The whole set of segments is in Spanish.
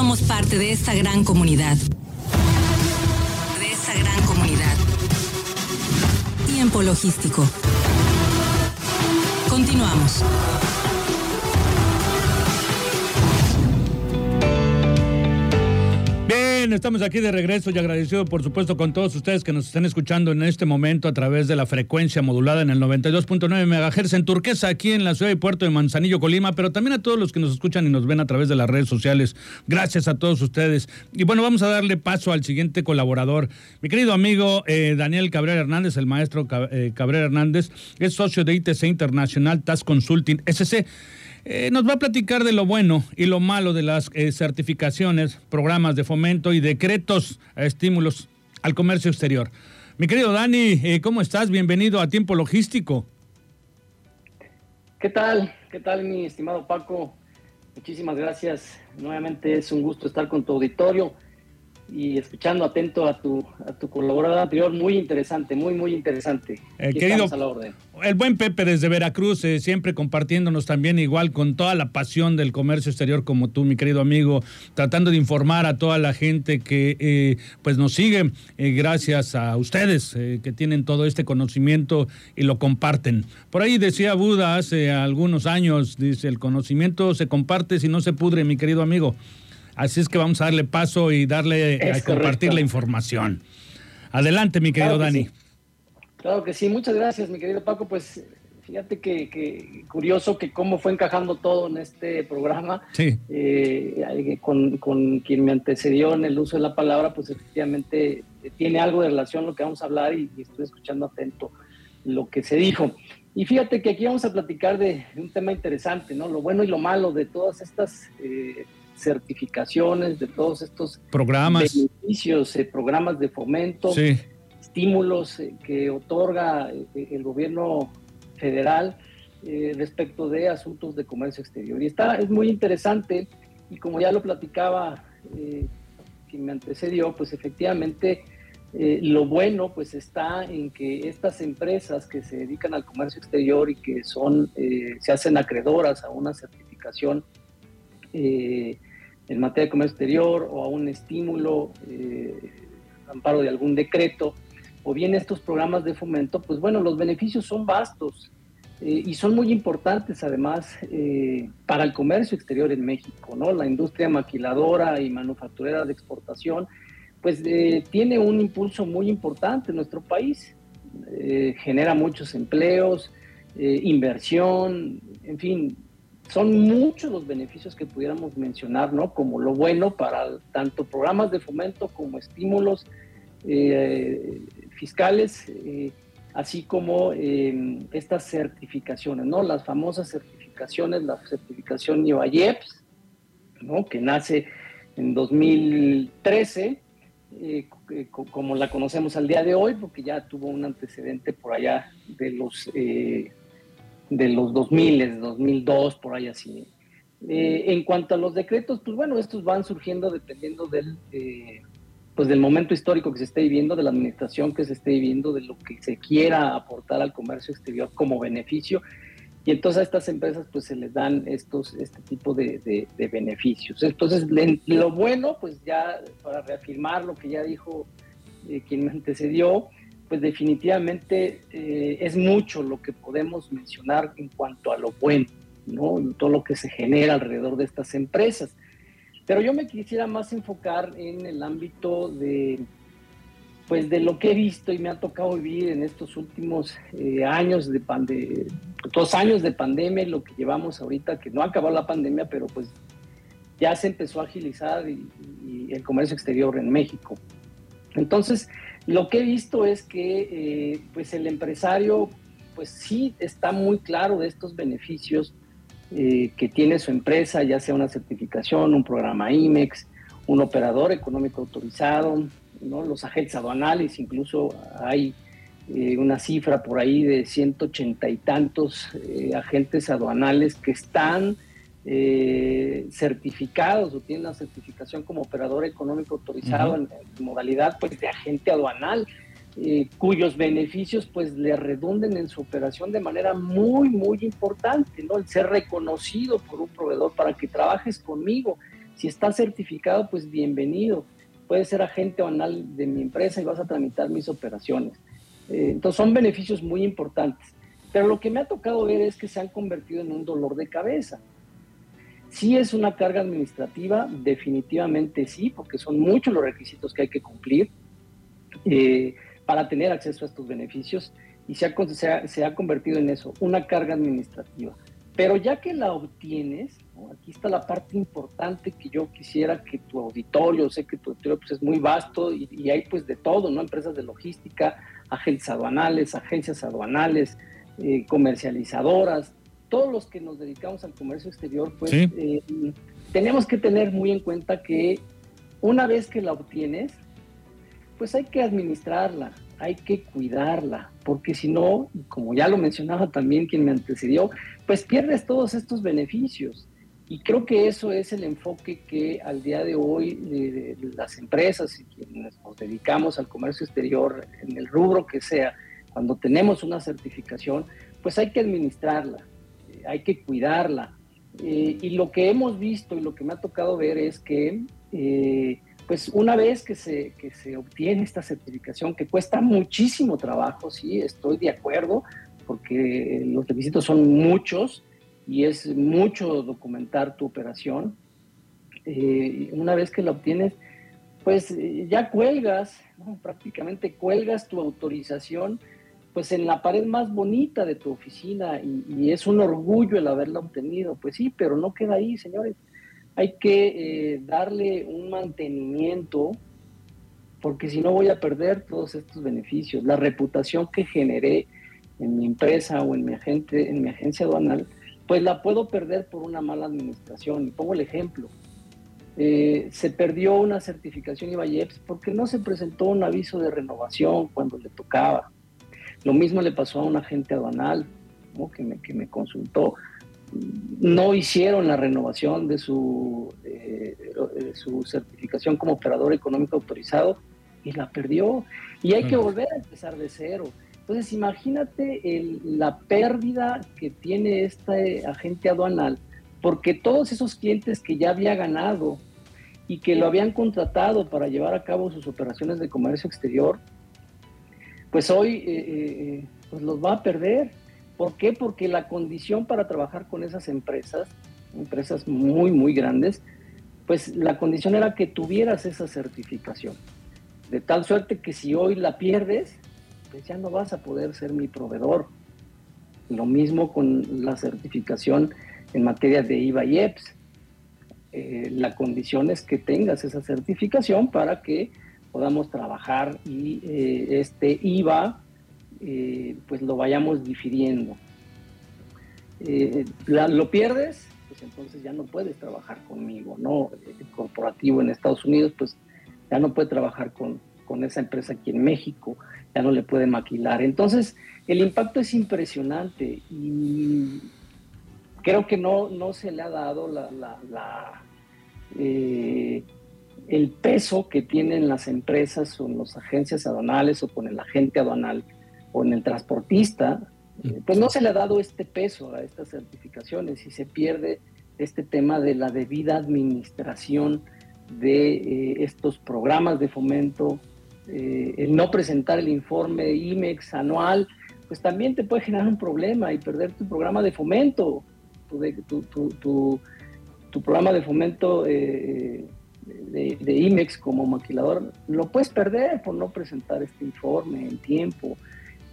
somos parte de esta gran comunidad. De esta gran comunidad. Tiempo logístico. Continuamos. Estamos aquí de regreso y agradecido por supuesto con todos ustedes que nos están escuchando en este momento a través de la frecuencia modulada en el 92.9 MHz en Turquesa, aquí en la ciudad y puerto de Manzanillo, Colima, pero también a todos los que nos escuchan y nos ven a través de las redes sociales. Gracias a todos ustedes. Y bueno, vamos a darle paso al siguiente colaborador. Mi querido amigo eh, Daniel Cabrera Hernández, el maestro eh, Cabrera Hernández, es socio de ITC Internacional Task Consulting SC. Eh, nos va a platicar de lo bueno y lo malo de las eh, certificaciones, programas de fomento y decretos a estímulos al comercio exterior. Mi querido Dani, eh, ¿cómo estás? Bienvenido a Tiempo Logístico. ¿Qué tal? ¿Qué tal, mi estimado Paco? Muchísimas gracias. Nuevamente es un gusto estar con tu auditorio y escuchando atento a tu, a tu colaborador anterior, muy interesante, muy, muy interesante. Eh, querido, el buen Pepe desde Veracruz, eh, siempre compartiéndonos también igual con toda la pasión del comercio exterior como tú, mi querido amigo, tratando de informar a toda la gente que eh, pues nos sigue, gracias a ustedes que tienen todo este conocimiento y lo comparten. Por ahí decía Buda hace algunos años, dice, el conocimiento se comparte si no se pudre, mi querido amigo. Así es que vamos a darle paso y darle a compartir la información. Adelante, mi querido Dani. Claro que sí, muchas gracias, mi querido Paco. Pues fíjate que, curioso que cómo fue encajando todo en este programa. Sí. Eh, con, quien me antecedió en el uso de la palabra, pues efectivamente eh, tiene algo de relación lo que vamos a hablar y, estoy escuchando atento lo que se dijo. Y fíjate que aquí vamos a platicar de, un tema interesante, ¿no? Lo bueno y lo malo de todas estas eh, certificaciones, de todos estos programas, beneficios, eh, programas de fomento, estímulos eh, que otorga eh, el gobierno federal respecto de asuntos de comercio exterior. Y está, es muy interesante y como ya lo platicaba quien me antecedió, pues efectivamente lo bueno pues está en que estas empresas que se dedican al comercio exterior y que son, se hacen acreedoras a una certificación eh, en materia de comercio exterior o a un estímulo, eh, amparo de algún decreto, o bien estos programas de fomento, pues bueno, los beneficios son vastos eh, y son muy importantes además eh, para el comercio exterior en México, ¿no? La industria maquiladora y manufacturera de exportación, pues tiene un impulso muy importante en nuestro país, genera muchos empleos, inversión, en fin, son muchos los beneficios que pudiéramos mencionar, ¿no? Como lo bueno para tanto programas de fomento como estímulos eh, fiscales, eh, así como eh, estas certificaciones, ¿no? Las famosas certificaciones, la certificación IOAIEPS, ¿no? Que nace en 2013, como la conocemos al día de hoy, porque ya tuvo un antecedente por allá de los de los 2000, 2002, por ahí así. Eh, en cuanto a los decretos, pues bueno, estos van surgiendo dependiendo del, eh, pues del momento histórico que se esté viviendo, de la administración que se esté viviendo, de lo que se quiera aportar al comercio exterior como beneficio. Y entonces a estas empresas pues se les dan estos, este tipo de, beneficios. Entonces, lo bueno, pues ya para reafirmar lo que ya dijo eh, quien me antecedió, pues definitivamente eh, es mucho lo que podemos mencionar en cuanto a lo bueno, ¿no? Todo lo que se genera alrededor de estas empresas. Pero yo me quisiera más enfocar en el ámbito de, pues de lo que he visto y me ha tocado vivir en estos últimos eh, años de pandemia, dos años de pandemia, lo que llevamos ahorita, que no ha acabado la pandemia, pero pues ya se empezó a agilizar el comercio exterior en México. Entonces, lo que he visto es que eh, pues el empresario pues sí está muy claro de estos beneficios eh, que tiene su empresa, ya sea una certificación, un programa IMEX, un operador económico autorizado, ¿no? los agentes aduanales, incluso hay eh, una cifra por ahí de 180 y tantos agentes aduanales que están eh, certificados o tienen una certificación como operador económico autorizado en, modalidad pues de agente aduanal, eh, cuyos beneficios pues le redunden en su operación de manera muy muy importante, ¿no? El ser reconocido por un proveedor para que trabajes conmigo Si está certificado, pues bienvenido. Puedes ser agente anual de mi empresa y vas a tramitar mis operaciones. Eh, entonces son beneficios muy importantes. Pero lo que me ha tocado ver es que se han convertido en un dolor de cabeza. Sí es una carga administrativa, definitivamente sí, porque son muchos los requisitos que hay que cumplir eh, para tener acceso a estos beneficios y se ha, se ha, convertido en eso, una carga administrativa. Pero ya que la obtienes, aquí está la parte importante que yo quisiera que tu auditorio, sé que tu auditorio pues, es muy vasto y, hay pues de todo, ¿no? Empresas de logística, agentes aduanales, agencias aduanales, eh, comercializadoras, todos los que nos dedicamos al comercio exterior, pues eh, tenemos que tener muy en cuenta que una vez que la obtienes, pues hay que administrarla, hay que cuidarla, porque si no, como ya lo mencionaba también quien me antecedió, pues pierdes todos estos beneficios. Y creo que eso es el enfoque que al día de hoy de, las empresas y quienes nos dedicamos al comercio exterior, en el rubro que sea, cuando tenemos una certificación, pues hay que administrarla, eh, hay que cuidarla. Eh, y lo que hemos visto y lo que me ha tocado ver es que, eh, pues una vez que se, que se obtiene esta certificación, que cuesta muchísimo trabajo, sí, estoy de acuerdo, porque los requisitos son muchos y es mucho documentar tu operación. una vez que la obtienes, pues ya cuelgas, prácticamente cuelgas tu autorización pues en la pared más bonita de tu oficina y, es un orgullo el haberla obtenido. Pues sí, pero no queda ahí, señores. Hay que eh, darle un mantenimiento porque si no voy a perder todos estos beneficios. La reputación que generé en mi empresa o en mi, agente, en mi agencia aduanal, pues la puedo perder por una mala administración. Y pongo el ejemplo. Eh, se perdió una certificación IVAIEPS porque no se presentó un aviso de renovación cuando le tocaba lo mismo le pasó a un agente aduanal que, me, que me consultó. No hicieron la renovación de su, su certificación como operador económico autorizado y la perdió. Y hay que volver a empezar de cero. Entonces, imagínate la pérdida que tiene este agente aduanal, porque todos esos clientes que ya había ganado y que lo habían contratado para llevar a cabo sus operaciones de comercio exterior, pues hoy eh, eh, eh, pues los va a perder. ¿Por qué? Porque la condición para trabajar con esas empresas, empresas muy, muy grandes, pues la condición era que tuvieras esa certificación. De tal suerte que si hoy la pierdes, pues ya no vas a poder ser mi proveedor. Lo mismo con la certificación en materia de IVA y EPS. la condición es que tengas esa certificación para que podamos trabajar y eh, este IVA eh, pues lo vayamos difiriendo. Eh, lo pierdes, pues entonces ya no puedes trabajar conmigo, ¿no? El corporativo en Estados Unidos, pues ya no puede trabajar con, con esa empresa aquí en México, ya no le puede maquilar. Entonces, el impacto es impresionante y creo que no, no se le ha dado la, la, la el peso que tienen las empresas o en las agencias aduanales o con el agente aduanal o en el transportista, eh, pues no se le ha dado este peso a estas certificaciones y se pierde este tema de la debida administración de eh, estos programas de fomento, eh, el no presentar el informe IMEX anual, pues también te puede generar un problema y perder tu programa de fomento, tu, tu, programa de fomento de, IMEX como maquilador, lo puedes perder por no presentar este informe en tiempo.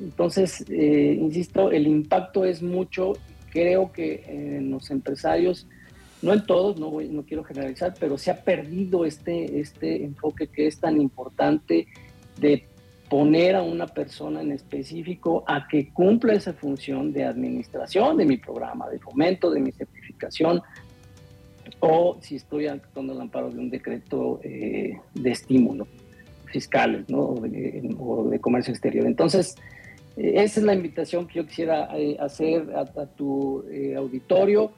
Entonces, eh, insisto, el impacto es mucho. Creo que en los empresarios, no en todos, no, no quiero generalizar, pero se ha perdido este, este enfoque que es tan importante de poner a una persona en específico a que cumpla esa función de administración de mi programa, de fomento, de mi certificación, o si estoy actuando al amparo de un decreto eh, de estímulo fiscales ¿no? o, de, comercio exterior. Entonces, eh, esa es la invitación que yo quisiera eh, hacer a, tu auditorio,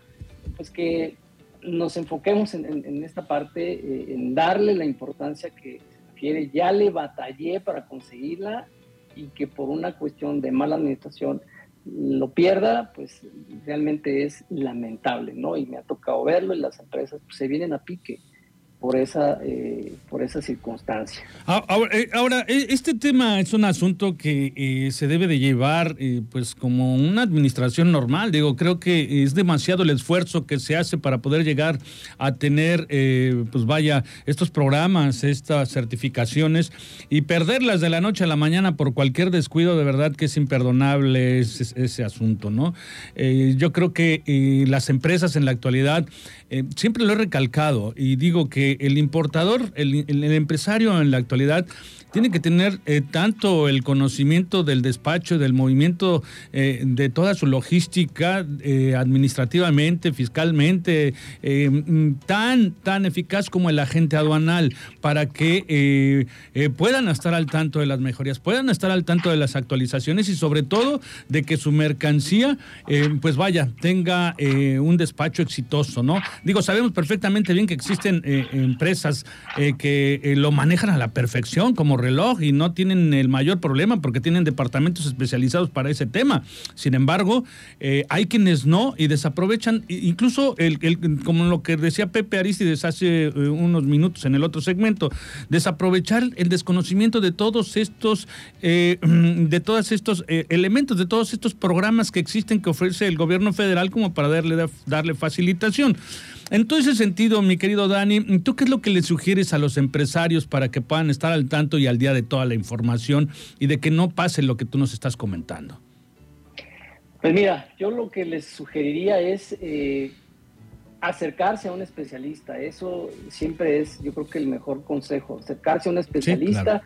pues que nos enfoquemos en, esta parte, en darle la importancia que quiere. Ya le batallé para conseguirla y que por una cuestión de mala administración lo pierda, pues realmente es lamentable, ¿no? Y me ha tocado verlo y las empresas pues, se vienen a pique. Por esa, eh, por esa circunstancia. Ah, eh, ahora, eh, este tema es un asunto que se debe de llevar pues como una administración normal. Digo, creo que es demasiado el esfuerzo que se hace para poder llegar a tener, pues vaya, estos programas, estas certificaciones y perderlas de la noche a la mañana por cualquier descuido, de verdad que es imperdonable ese, ese asunto, ¿no? yo creo que las empresas en la actualidad, siempre lo he recalcado y digo que el importador, el, el, empresario en la actualidad tiene que tener eh, tanto el conocimiento del despacho, del movimiento eh, de toda su logística eh, administrativamente, fiscalmente, mm, tan, tan eficaz como el agente aduanal para que puedan estar al tanto de las mejorías, puedan estar al tanto de las actualizaciones y sobre todo de que su mercancía, pues vaya, tenga un despacho exitoso, ¿no? Digo, sabemos perfectamente bien que existen empresas que lo manejan a la perfección, como reloj y no tienen el mayor problema porque tienen departamentos especializados para ese tema. Sin embargo, eh, hay quienes no y desaprovechan, incluso el, como lo que decía Pepe Aristides hace eh, unos minutos en el otro segmento, desaprovechar el desconocimiento de todos estos, eh, de todos estos elementos, de todos estos programas que existen que ofrece el gobierno federal como para darle, darle facilitación. En todo ese sentido, mi querido Dani, ¿tú qué es lo que le sugieres a los empresarios para que puedan estar al tanto y al día de toda la información y de que no pase lo que tú nos estás comentando? Pues mira, yo lo que les sugeriría es eh, acercarse a un especialista. Eso siempre es, yo creo que el mejor consejo, acercarse a un especialista.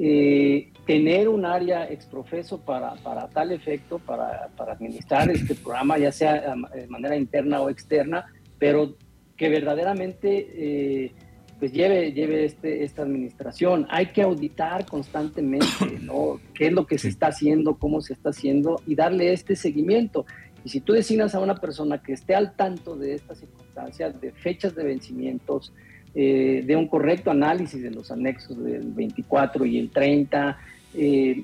Eh, tener un área exprofeso para, para tal efecto, para, para, administrar este programa, ya sea de manera interna o externa, pero que verdaderamente eh, pues lleve, lleve este, esta administración. Hay que auditar constantemente, ¿no? ¿Qué es lo que se está haciendo, cómo se está haciendo y darle este seguimiento? Y si tú designas a una persona que esté al tanto de estas circunstancias, de fechas de vencimientos, eh, de un correcto análisis de los anexos del 24 y el 30, eh,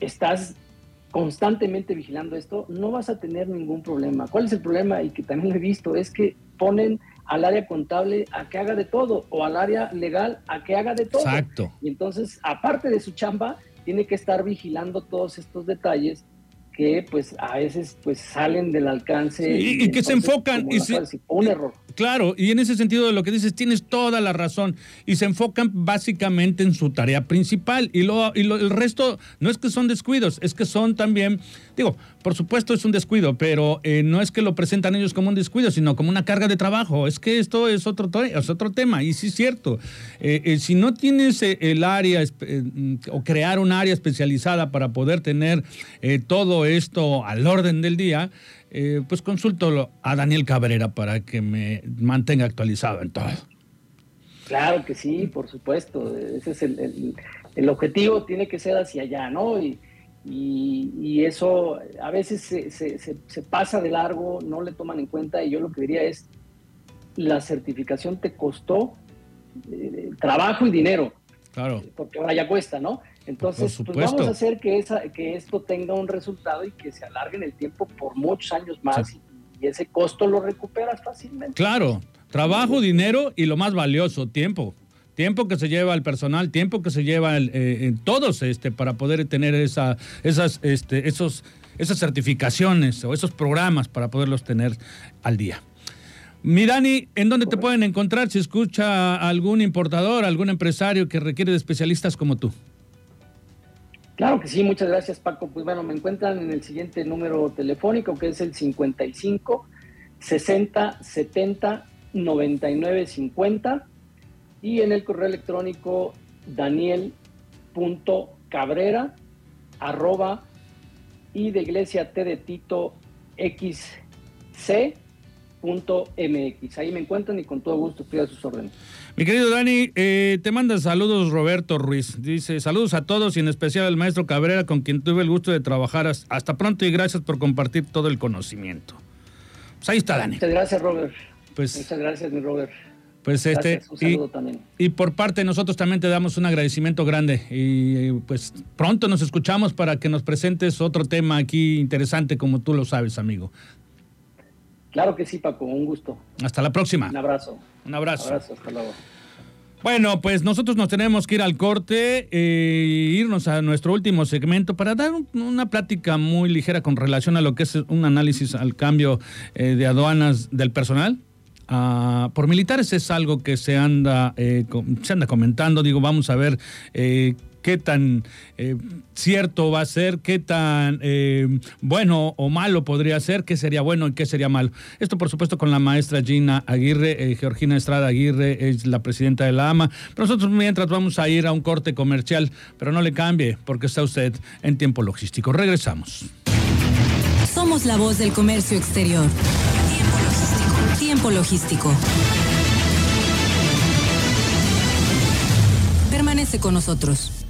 estás constantemente vigilando esto, no vas a tener ningún problema. ¿Cuál es el problema? Y que también lo he visto, es que ponen al área contable a que haga de todo o al área legal a que haga de todo. Exacto. Y entonces, aparte de su chamba, tiene que estar vigilando todos estos detalles que pues a veces pues salen del alcance y, que se enfocan y se, un error. claro y en ese sentido de lo que dices tienes toda la razón y se enfocan básicamente en su tarea principal y lo y lo, el resto no es que son descuidos es que son también digo por supuesto es un descuido pero eh, no es que lo presentan ellos como un descuido sino como una carga de trabajo es que esto es otro es otro tema y sí es cierto eh, eh, si no tienes el área o crear un área especializada para poder tener todo esto al orden del día, eh, pues consulto a Daniel Cabrera para que me mantenga actualizado en todo. Claro que sí, por supuesto. Ese es el, objetivo, tiene que ser hacia allá, ¿no? Y, y, eso a veces se, se, pasa de largo, no le toman en cuenta y yo lo que diría es, la certificación te costó eh, trabajo y dinero. Claro. Porque ahora ya cuesta, ¿no? Entonces, pues vamos a hacer que, esa, que esto tenga un resultado y que se alargue en el tiempo por muchos años más y, ese costo lo recuperas fácilmente. Claro, trabajo, dinero y lo más valioso, tiempo. Tiempo que se lleva el personal, tiempo que se lleva el, eh, en todos este, para poder tener esa, esas, este, esos, esas certificaciones o esos programas para poderlos tener al día. Mi Dani, ¿en dónde te pueden encontrar si escucha algún importador, algún empresario que requiere de especialistas como tú? Claro que sí, muchas gracias Paco. Pues bueno, me encuentran en el siguiente número telefónico que es el 55 60 70 99 50 y en el correo electrónico daniel.cabrera arroba y de iglesia T de Tito XC .mx. Ahí me encuentran y con todo gusto estoy a sus órdenes. Mi querido Dani, eh, te manda saludos Roberto Ruiz. Dice saludos a todos y en especial al maestro Cabrera con quien tuve el gusto de trabajar. Hasta pronto y gracias por compartir todo el conocimiento. Pues ahí está Dani. Muchas gracias Robert. Pues, Muchas gracias mi Robert. Pues este un saludo y, también. y por parte de nosotros también te damos un agradecimiento grande y pues pronto nos escuchamos para que nos presentes otro tema aquí interesante como tú lo sabes, amigo. Claro que sí, Paco, un gusto. Hasta la próxima. Un abrazo. Un abrazo. Un abrazo, hasta luego. Bueno, pues nosotros nos tenemos que ir al corte e irnos a nuestro último segmento para dar una plática muy ligera con relación a lo que es un análisis al cambio eh, de aduanas del personal. Ah, por militares es algo que se anda, eh, se anda comentando. Digo, vamos a ver qué tan eh, cierto va a ser, qué tan eh, bueno o malo podría ser, qué sería bueno y qué sería malo. Esto, por supuesto, con la maestra Gina Aguirre, eh, Georgina Estrada Aguirre es la presidenta de la AMA. Nosotros mientras vamos a ir a un corte comercial, pero no le cambie porque está usted en tiempo logístico. Regresamos. Somos la voz del comercio exterior. Tiempo logístico. Tiempo logístico. Permanece con nosotros.